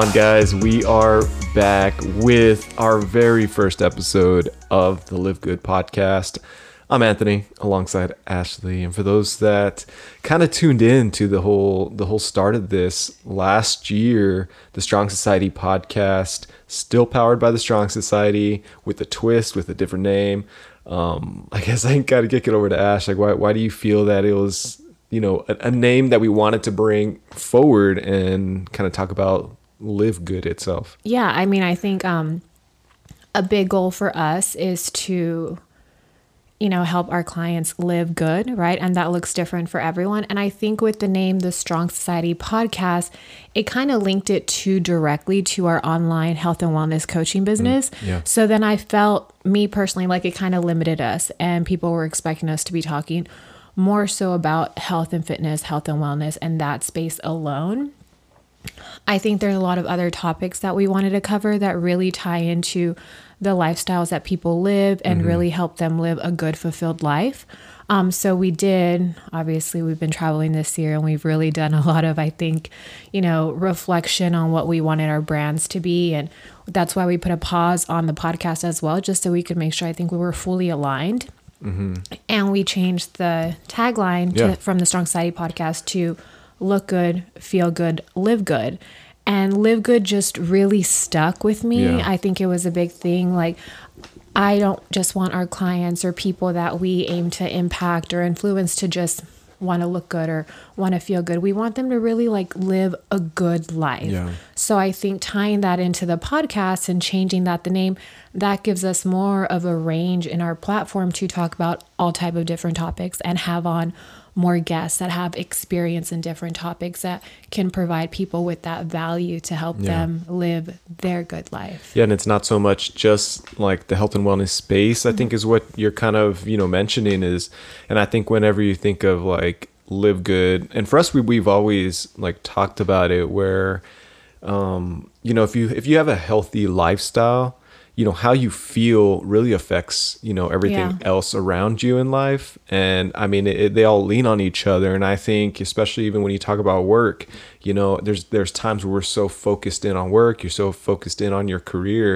on, guys? We are back with our very first episode of the Live Good podcast. I'm Anthony alongside Ashley, and for those that kind of tuned in to the whole the whole start of this last year, the Strong Society podcast, still powered by the Strong Society with a twist, with a different name. Um, I guess I got to kick it over to Ash. Like, why why do you feel that it was you know a, a name that we wanted to bring forward and kind of talk about live good itself Yeah, I mean, I think um, a big goal for us is to, you know, help our clients live good, right? And that looks different for everyone. And I think with the name The Strong Society podcast, it kind of linked it too directly to our online health and wellness coaching business. yeah. So then I felt, me personally, like it kind of limited us, and people were expecting us to be talking more so about health and fitness, health and wellness, and that space alone. I think there's a lot of other topics that we wanted to cover that really tie into the lifestyles that people live and really help them live a good, fulfilled life. Um, so we did, obviously, we've been traveling this year and we've really done a lot of, I think, you know, reflection on what we wanted our brands to be. And that's why we put a pause on the podcast as well, just so we could make sure I think we were fully aligned. And we changed the tagline Yeah. to, from the Strong Society podcast to look good, feel good, live good. And live good just really stuck with me. Yeah. I think it was a big thing. Like, I don't just want our clients or people that we aim to impact or influence to just want to look good or want to feel good. We want them to really like live a good life. Yeah. So I think tying that into the podcast and changing that the name that gives us more of a range in our platform to talk about all type of different topics and have on more guests that have experience in different topics that can provide people with that value to help Yeah. them live their good life. Yeah, and it's not so much just like the health and wellness space. I think is what you're kind of you know mentioning is, and I think whenever you think of like live good, and for us we we've always like talked about it where, um, you know, if you if you have a healthy lifestyle, you know how you feel really affects you know everything Yeah. else around you in life. And i mean it, they all lean on each other. And i think especially even when you talk about work you know there's there's times where we're so focused in on work you're so focused in on your career.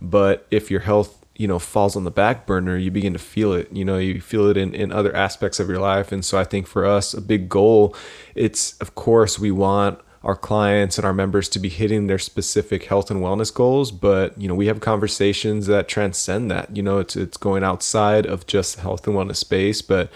But if your health you know falls on the back burner you begin to feel it you know you feel it in, in other aspects of your life. And so i think for us a big goal it's of course we want our clients and our members to be hitting their specific health and wellness goals but you know we have conversations that transcend that. You know it's it's going outside of just health and wellness space but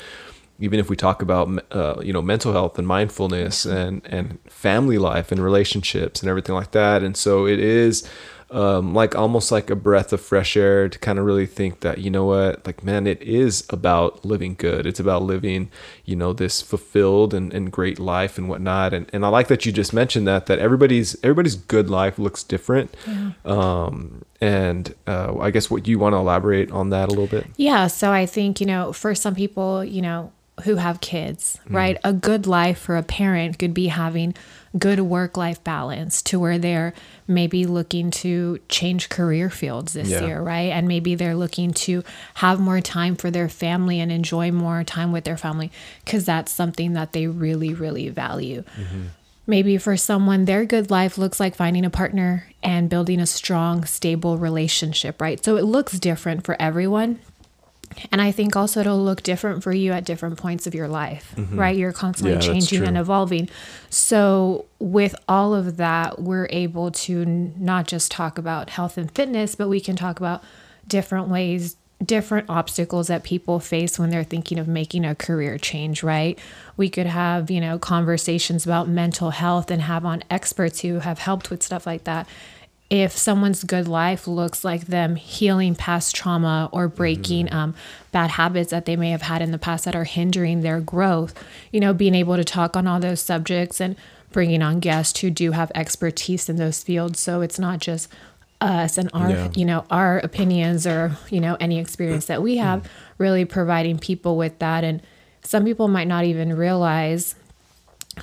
even if we talk about uh, you know mental health and mindfulness and and family life and relationships and everything like that and so it is um, like almost like a breath of fresh air to kind of really think that you know what like man it is about living good. It's about living you know this fulfilled and, and great life and whatnot. And, and i like that you just mentioned that that everybody's everybody's good life looks different. Um, and uh, i guess what you want to elaborate on that a little bit? Yeah. So I think, you know, for some people, you know, who have kids, mm. right? A good life for a parent could be having good work life balance to where they're maybe looking to change career fields this Yeah. year, right? And maybe they're looking to have more time for their family and enjoy more time with their family because that's something that they really, really value. Mm-hmm. Maybe for someone, their good life looks like finding a partner and building a strong, stable relationship, right? So it looks different for everyone. And I think also it'll look different for you at different points of your life, right? You're constantly Mm-hmm. Yeah, changing and evolving. So, with all of that, we're able to n- not just talk about health and fitness, but we can talk about different ways, different obstacles that people face when they're thinking of making a career change, right? We could have, you know, conversations about mental health and have on experts who have helped with stuff like that if someone's good life looks like them healing past trauma or breaking um, bad habits that they may have had in the past that are hindering their growth, you know, being able to talk on all those subjects and bringing on guests who do have expertise in those fields. So it's not just us and our, Yeah. you know, our opinions or, you know, any experience that we have, really providing people with that. And some people might not even realize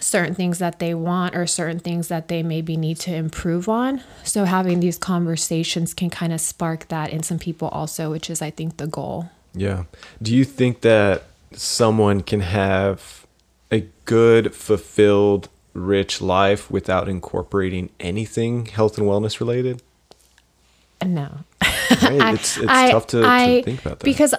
certain things that they want or certain things that they maybe need to improve on. So having these conversations can kind of spark that in some people also, which is I think the goal. Yeah. Do you think that someone can have a good, fulfilled rich life without incorporating anything health and wellness related? No. Right? It's it's I- tough to, I- to think about that. Because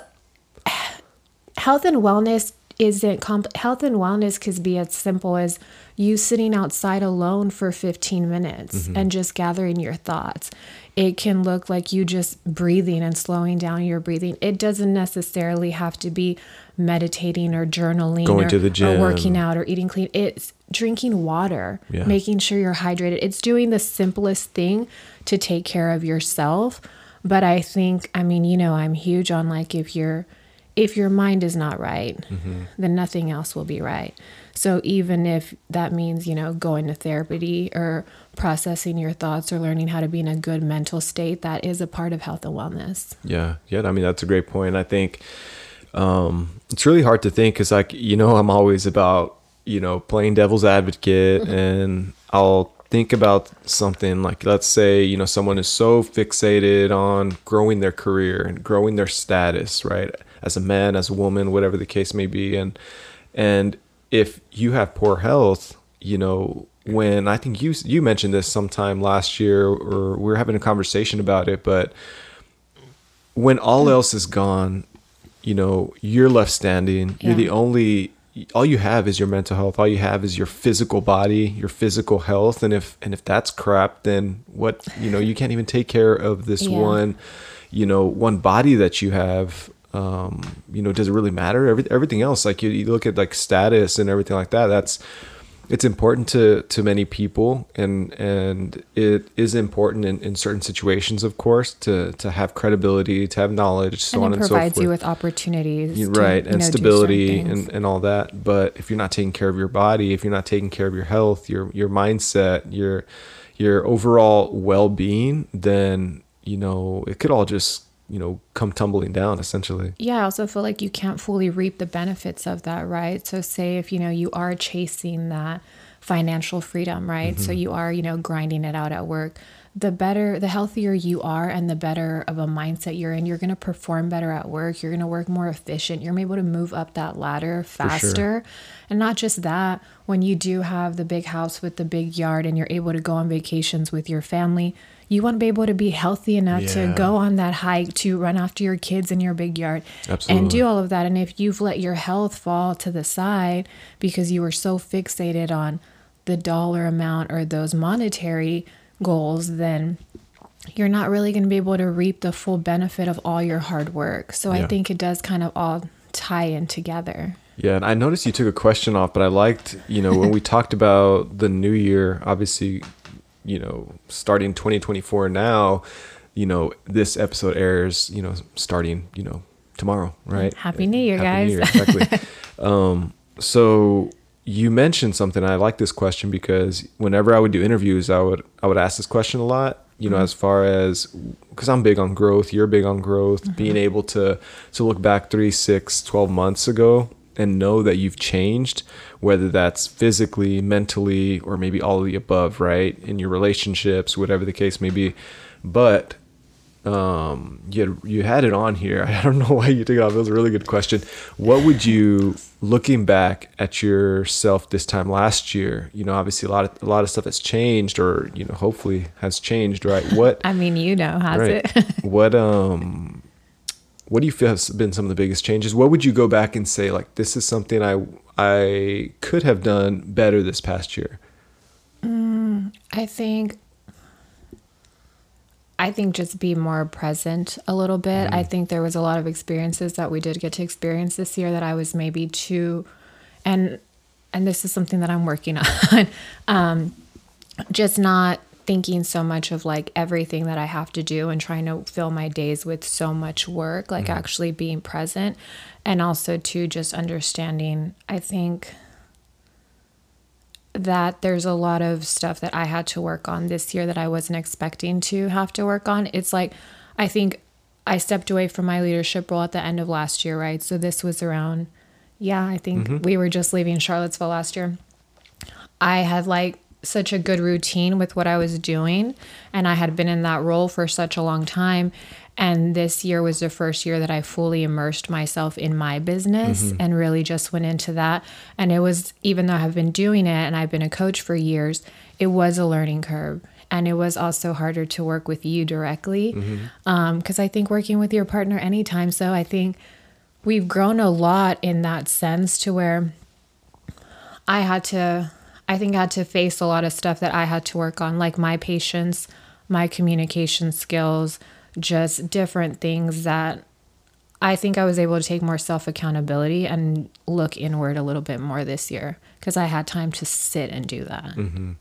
health and wellness isn't comp- health and wellness could be as simple as you sitting outside alone for 15 minutes Mm-hmm. and just gathering your thoughts. It can look like you just breathing and slowing down your breathing. It doesn't necessarily have to be meditating or journaling Going or, to the or working out or eating clean. It's drinking water, Yeah. making sure you're hydrated. It's doing the simplest thing to take care of yourself. But I think, I mean, you know, I'm huge on like if your if your mind is not right, Mm-hmm. then nothing else will be right. So even if that means, you know, going to therapy or processing your thoughts or learning how to be in a good mental state, that is a part of health and wellness. Yeah, yeah. I mean, that's a great point. I think um, it's really hard to think because, like, you know, I'm always about you know playing devil's advocate, and I'll think about something like, let's say, you know, someone is so fixated on growing their career and growing their status, right, as a man, as a woman, whatever the case may be, and and if you have poor health, you know, when I think you you mentioned this sometime last year, or we were having a conversation about it, but when all mm. else is gone, you know, you're left standing. You're the only all you have is your mental health. All you have is your physical body, your physical health. And if and if that's crap, then what you know, you can't even take care of this Yeah. one, you know, one body that you have. Um, you know, does it really matter? Every, everything else, like you, you look at like status and everything like that, that's it's important to to many people and and it is important in, in certain situations of course to to have credibility to have knowledge so on and it and so provides you with opportunities. You're to, right you and know, stability and, and all that but if you're not taking care of your body if you're not taking care of your health your your mindset your your overall well-being then you know it could all just you know come tumbling down essentially yeah, I also feel like you can't fully reap the benefits of that, right? So say if you know you are chasing that financial freedom, right? So mm-hmm. you are, you know, grinding it out at work. The better, the healthier you are and the better of a mindset you're in, you're going to perform better at work. You're going to work more efficient. You're able to move up that ladder faster. And not just that, when you do have the big house with the big yard and you're able to go on vacations with your family, you want to be able to be healthy enough to go on that hike to run after your kids in your big yard and do all of that. And if you've let your health fall to the side because you were so fixated on the dollar amount or those monetary goals, then you're not really going to be able to reap the full benefit of all your hard work. So Yeah. I think it does kind of all tie in together. Yeah, and I noticed you took a question off, but I liked, you know, when we talked about the new year, obviously, you know, starting 2024 now, you know, this episode airs, you know, starting, you know, tomorrow, right? Happy New Year, guys. New Year, exactly. um, so you mentioned something. I like this question because whenever I would do interviews, I would I would ask this question a lot. You Mm-hmm. know, as far as because I'm big on growth, you're big on growth. Mm-hmm. Being able to to look back three, six, 12 months ago and know that you've changed, whether that's physically, mentally, or maybe all of the above, right? In your relationships, whatever the case may be. But um you had, you had it on here i don't know why you took it off it was a really good question what would you looking back at yourself this time last year you know obviously a lot of a lot of stuff has changed or you know hopefully has changed right what I mean, you know, has right it? what um what do you feel has been some of the biggest changes what would you go back and say like this is something i i could have done better this past year I think I think just be more present a little bit. I think there was a lot of experiences that we did get to experience this year that I was maybe too and and this is something that I'm working on. um just not thinking so much of like everything that I have to do and trying to fill my days with so much work, like mm-hmm. actually being present and also to just understanding I think that there's a lot of stuff that I had to work on this year that I wasn't expecting to have to work on. It's like I think I stepped away from my leadership role at the end of last year, right? So this was around yeah, I think mm-hmm. we were just leaving Charlottesville last year. I had like such a good routine with what I was doing. And I had been in that role for such a long time. And this year was the first year that I fully immersed myself in my business mm-hmm. and really just went into that. And it was, even though I've been doing it and I've been a coach for years, it was a learning curve. And it was also harder to work with you directly. Because mm-hmm. um, I think working with your partner anytime, so I think we've grown a lot in that sense to where I had to, I think I had to face a lot of stuff that I had to work on, like my patience, my communication skills just different things that I think I was able to take more self accountability and look inward a little bit more this year because I had time to sit and do that. Mm-hmm.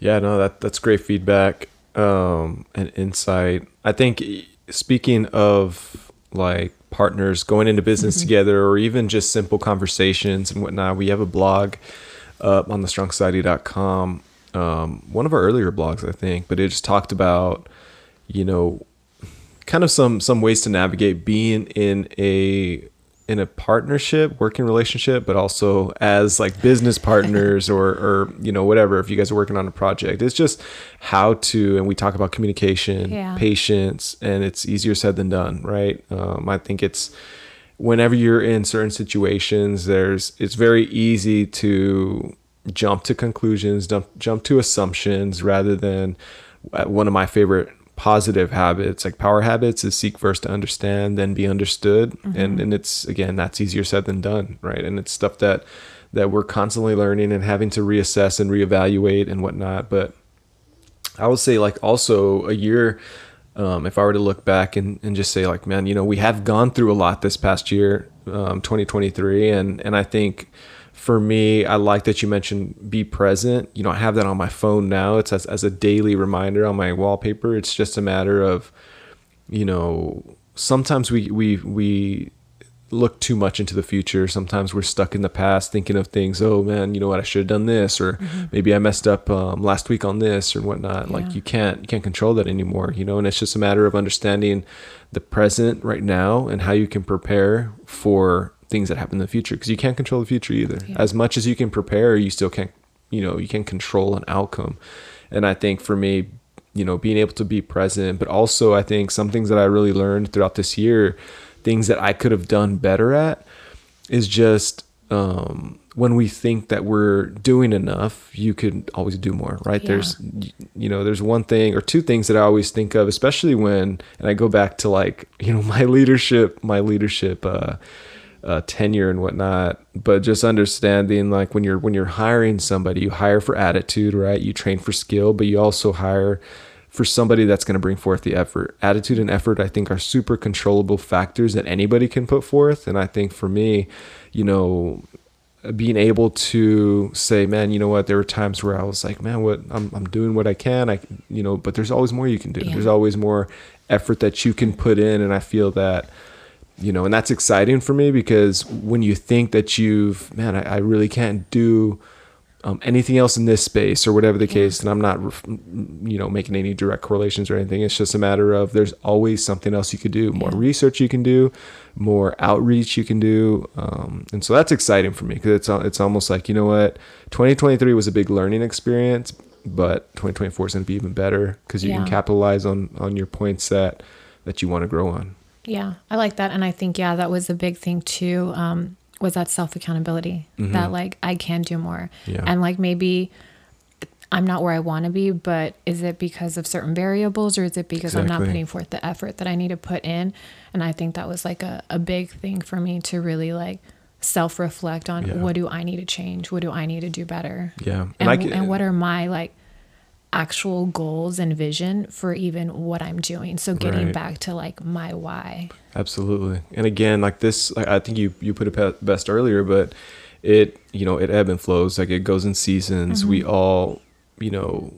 Yeah, no, that that's great feedback um, and insight. I think speaking of like partners going into business mm-hmm. together or even just simple conversations and whatnot, we have a blog up on the strongsociety.com. Um, one of our earlier blogs, I think, but it just talked about, you know, kind of some some ways to navigate being in a in a partnership, working relationship, but also as like business partners or, or, you know, whatever, if you guys are working on a project, it's just how to, and we talk about communication, yeah. patience, and it's easier said than done. Right. Um, I think it's whenever you're in certain situations, there's, it's very easy to jump to conclusions, jump, jump to assumptions rather than uh, one of my favorite positive habits like power habits is seek first to understand then be understood. Mm-hmm. and and it's again that's easier said than done right? And it's stuff that that we're constantly learning and having to reassess and reevaluate and whatnot. But i would say like also a year um, if i were to look back and, and just say like man you know we have gone through a lot this past year um, 2023 and and i think for me, I like that you mentioned be present. You know, I have that on my phone now. It's as, as a daily reminder on my wallpaper. It's just a matter of, you know, sometimes we, we, we look too much into the future. Sometimes we're stuck in the past thinking of things, oh man, you know what, I should have done this, or mm-hmm. maybe I messed up um, last week on this or whatnot. Yeah. Like you can't, you can't control that anymore, you know, and it's just a matter of understanding the present right now and how you can prepare for things that happen in the future because you can't control the future either. Yeah. As much as you can prepare, you still can't, you know, you can control an outcome. And I think for me, you know, being able to be present, but also I think some things that I really learned throughout this year, things that I could have done better at, is just um, when we think that we're doing enough, you could always do more, right? Yeah. There's, you know, there's one thing or two things that I always think of, especially when, and I go back to like, you know, my leadership, my leadership, uh, uh, tenure and whatnot but just understanding like when you're when you're hiring somebody you hire for attitude right you train for skill but you also hire for somebody that's going to bring forth the effort. Attitude and effort i think are super controllable factors that anybody can put forth. And i think for me you know being able to say man you know what? There were times where i was like man what? I'm, I'm doing what i can i you know but there's always more you can do. Yeah. there's always more effort that you can put in. And i feel that you know, and that's exciting for me because when you think that you've, man, I, I really can't do um, anything else in this space or whatever the case, and I'm not, you know, making any direct correlations or anything. It's just a matter of there's always something else you could do, more yeah. research you can do, more outreach you can do, um, and so that's exciting for me because it's it's almost like you know what, 2023 was a big learning experience, but 2024 is going to be even better because you yeah. can capitalize on on your points that that you want to grow on. Yeah, I like that. And I think, yeah, that was a big thing too. Um, was that self accountability mm-hmm. that like I can do more. Yeah. And like maybe I'm not where I want to be, but is it because of certain variables or is it because exactly. I'm not putting forth the effort that I need to put in? And I think that was like a, a big thing for me to really like self reflect on yeah. what do I need to change? What do I need to do better? Yeah. And, and, and what are my like actual goals and vision for even what I'm doing. So getting right. back to like my why. Absolutely. And again, like this, I think you you put it best earlier, but it you know it ebb and flows. Like it goes in seasons. Mm-hmm. We all you know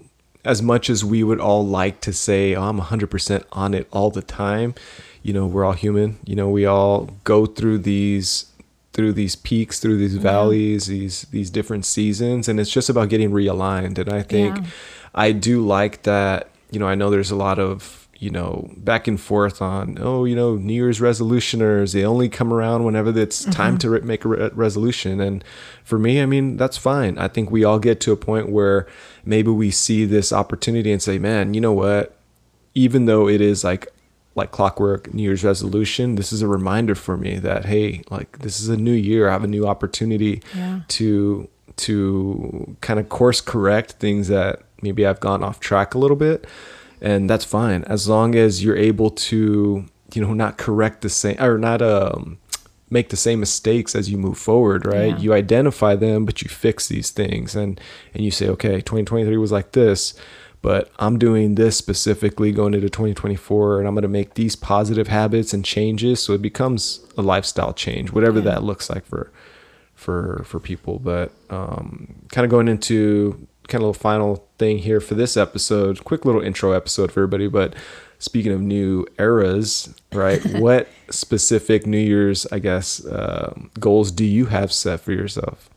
as much as we would all like to say oh, I'm 100% on it all the time, you know we're all human. You know we all go through these through these peaks, through these valleys, yeah. these these different seasons, and it's just about getting realigned. And I think. Yeah I do like that. You know, I know there's a lot of you know, back and forth on, oh, you know, New Year's resolutioners, they only come around whenever it's mm-hmm. time to re- make a re- resolution. And for me, I mean, that's fine. I think we all get to a point where maybe we see this opportunity and say, man, you know what? Even though it is like, like clockwork New Year's resolution, this is a reminder for me that, hey, like this is a new year. I have a new opportunity yeah. to, to kind of course correct things that maybe I've gone off track a little bit and that's fine as long as you're able to you know not correct the same or not um make the same mistakes as you move forward right yeah. you identify them but you fix these things and and you say okay 2023 was like this but i'm doing this specifically going into 2024 and i'm going to make these positive habits and changes so it becomes a lifestyle change whatever yeah. that looks like for for for people but um kind of going into kind of a little final thing here for this episode. Quick little intro episode for everybody. But speaking of new eras, right? what specific New Year's, I guess, uh, goals do you have set for yourself?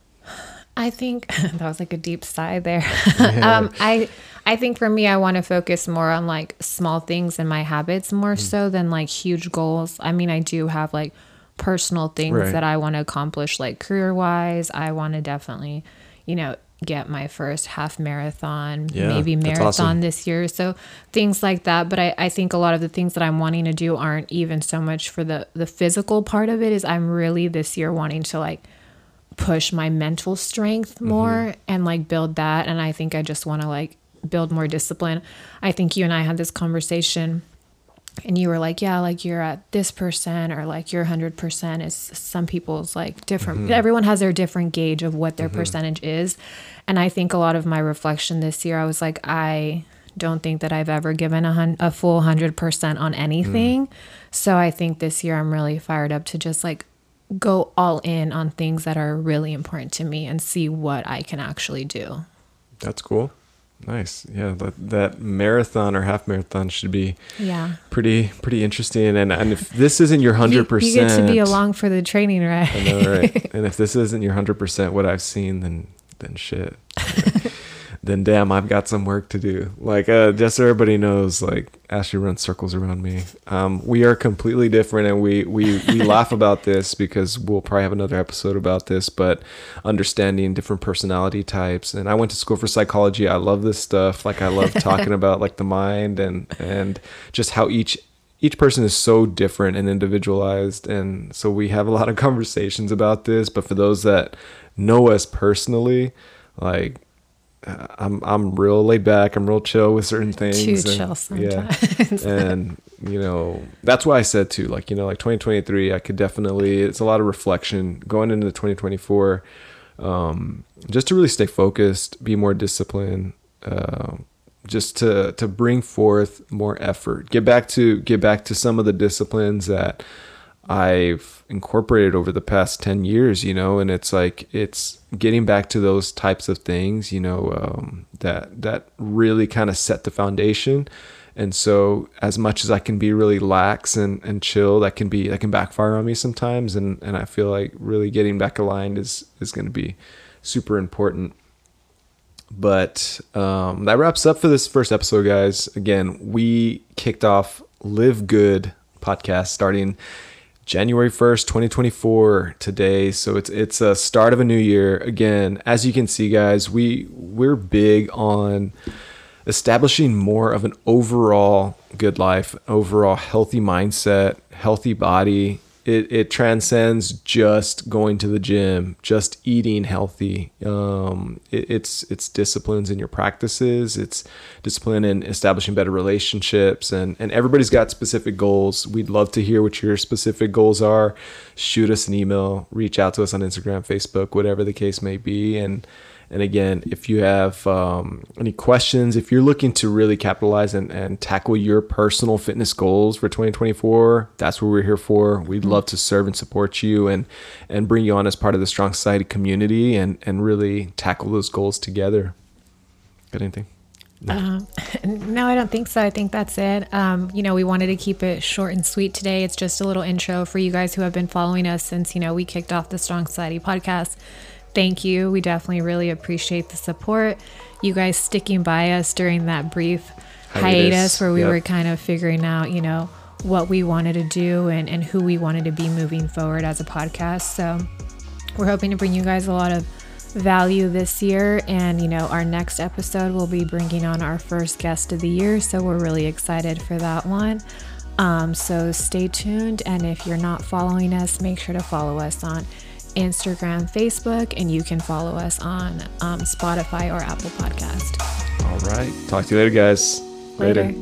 I think that was like a deep sigh there. Yeah. um, I I think for me, I want to focus more on like small things and my habits more mm. so than like huge goals. I mean, I do have like personal things right. that I want to accomplish, like career wise. I want to definitely, you know, get my first half marathon, yeah, maybe marathon awesome. this year. So things like that. But I, I think a lot of the things that I'm wanting to do aren't even so much for the the physical part of it is I'm really this year wanting to like push my mental strength mm-hmm. more mm-hmm. and like build that. And I think I just want to like build more discipline. I think you and I had this conversation and you were like, yeah, like you're at this percent or like your hundred percent is some people's like different. Mm-hmm. Everyone has their different gauge of what their mm-hmm. percentage is, and I think a lot of my reflection this year, I was like, I don't think that I've ever given a, hun- a full hundred percent on anything. Mm. So I think this year I'm really fired up to just like go all in on things that are really important to me and see what I can actually do. That's cool. Nice. Yeah, that, that marathon or half marathon should be yeah pretty pretty interesting. And and if this isn't your hundred percent, you get to be along for the training, right? I know, right? and if this isn't your hundred percent, what I've seen, then then shit. then damn, I've got some work to do. Like, uh, just so everybody knows, like Ashley runs circles around me. Um, we are completely different, and we we we laugh about this because we'll probably have another episode about this. But understanding different personality types, and I went to school for psychology. I love this stuff. Like, I love talking about like the mind and and just how each each person is so different and individualized and so we have a lot of conversations about this but for those that know us personally like I'm I'm real laid back. I'm real chill with certain things. Too and, chill sometimes. Yeah. and you know that's why I said too. Like you know, like 2023, I could definitely. It's a lot of reflection going into 2024. Um, just to really stay focused, be more disciplined. Uh, just to to bring forth more effort. Get back to get back to some of the disciplines that I've incorporated over the past 10 years, you know, and it's like it's getting back to those types of things, you know, um, that that really kind of set the foundation. And so as much as I can be really lax and, and chill, that can be that can backfire on me sometimes and, and I feel like really getting back aligned is is gonna be super important. But um, that wraps up for this first episode, guys. Again, we kicked off Live Good podcast starting January 1st, 2024 today. So it's it's a start of a new year. Again, as you can see guys, we we're big on establishing more of an overall good life, overall healthy mindset, healthy body, it, it transcends just going to the gym, just eating healthy. Um, it, it's it's disciplines in your practices. It's discipline in establishing better relationships, and and everybody's got specific goals. We'd love to hear what your specific goals are. Shoot us an email, reach out to us on Instagram, Facebook, whatever the case may be, and and again, if you have um, any questions, if you're looking to really capitalize and, and tackle your personal fitness goals for 2024, that's what we're here for. We'd love to serve and support you and and bring you on as part of the Strong Society community and and really tackle those goals together. Got anything? No. Um, no, I don't think so. I think that's it. Um, you know, we wanted to keep it short and sweet today. It's just a little intro for you guys who have been following us since, you know, we kicked off the Strong Society podcast thank you. We definitely really appreciate the support. You guys sticking by us during that brief hiatus, Hiatus, where we yep. were kind of figuring out, you know, what we wanted to do and, and who we wanted to be moving forward as a podcast. So we're hoping to bring you guys a lot of value this year. And, you know, our next episode will be bringing on our first guest of the year. So we're really excited for that one. Um, so stay tuned. And if you're not following us, make sure to follow us on Instagram, Facebook, and you can follow us on um, Spotify or Apple Podcast. All right. Talk to you later, guys. Later.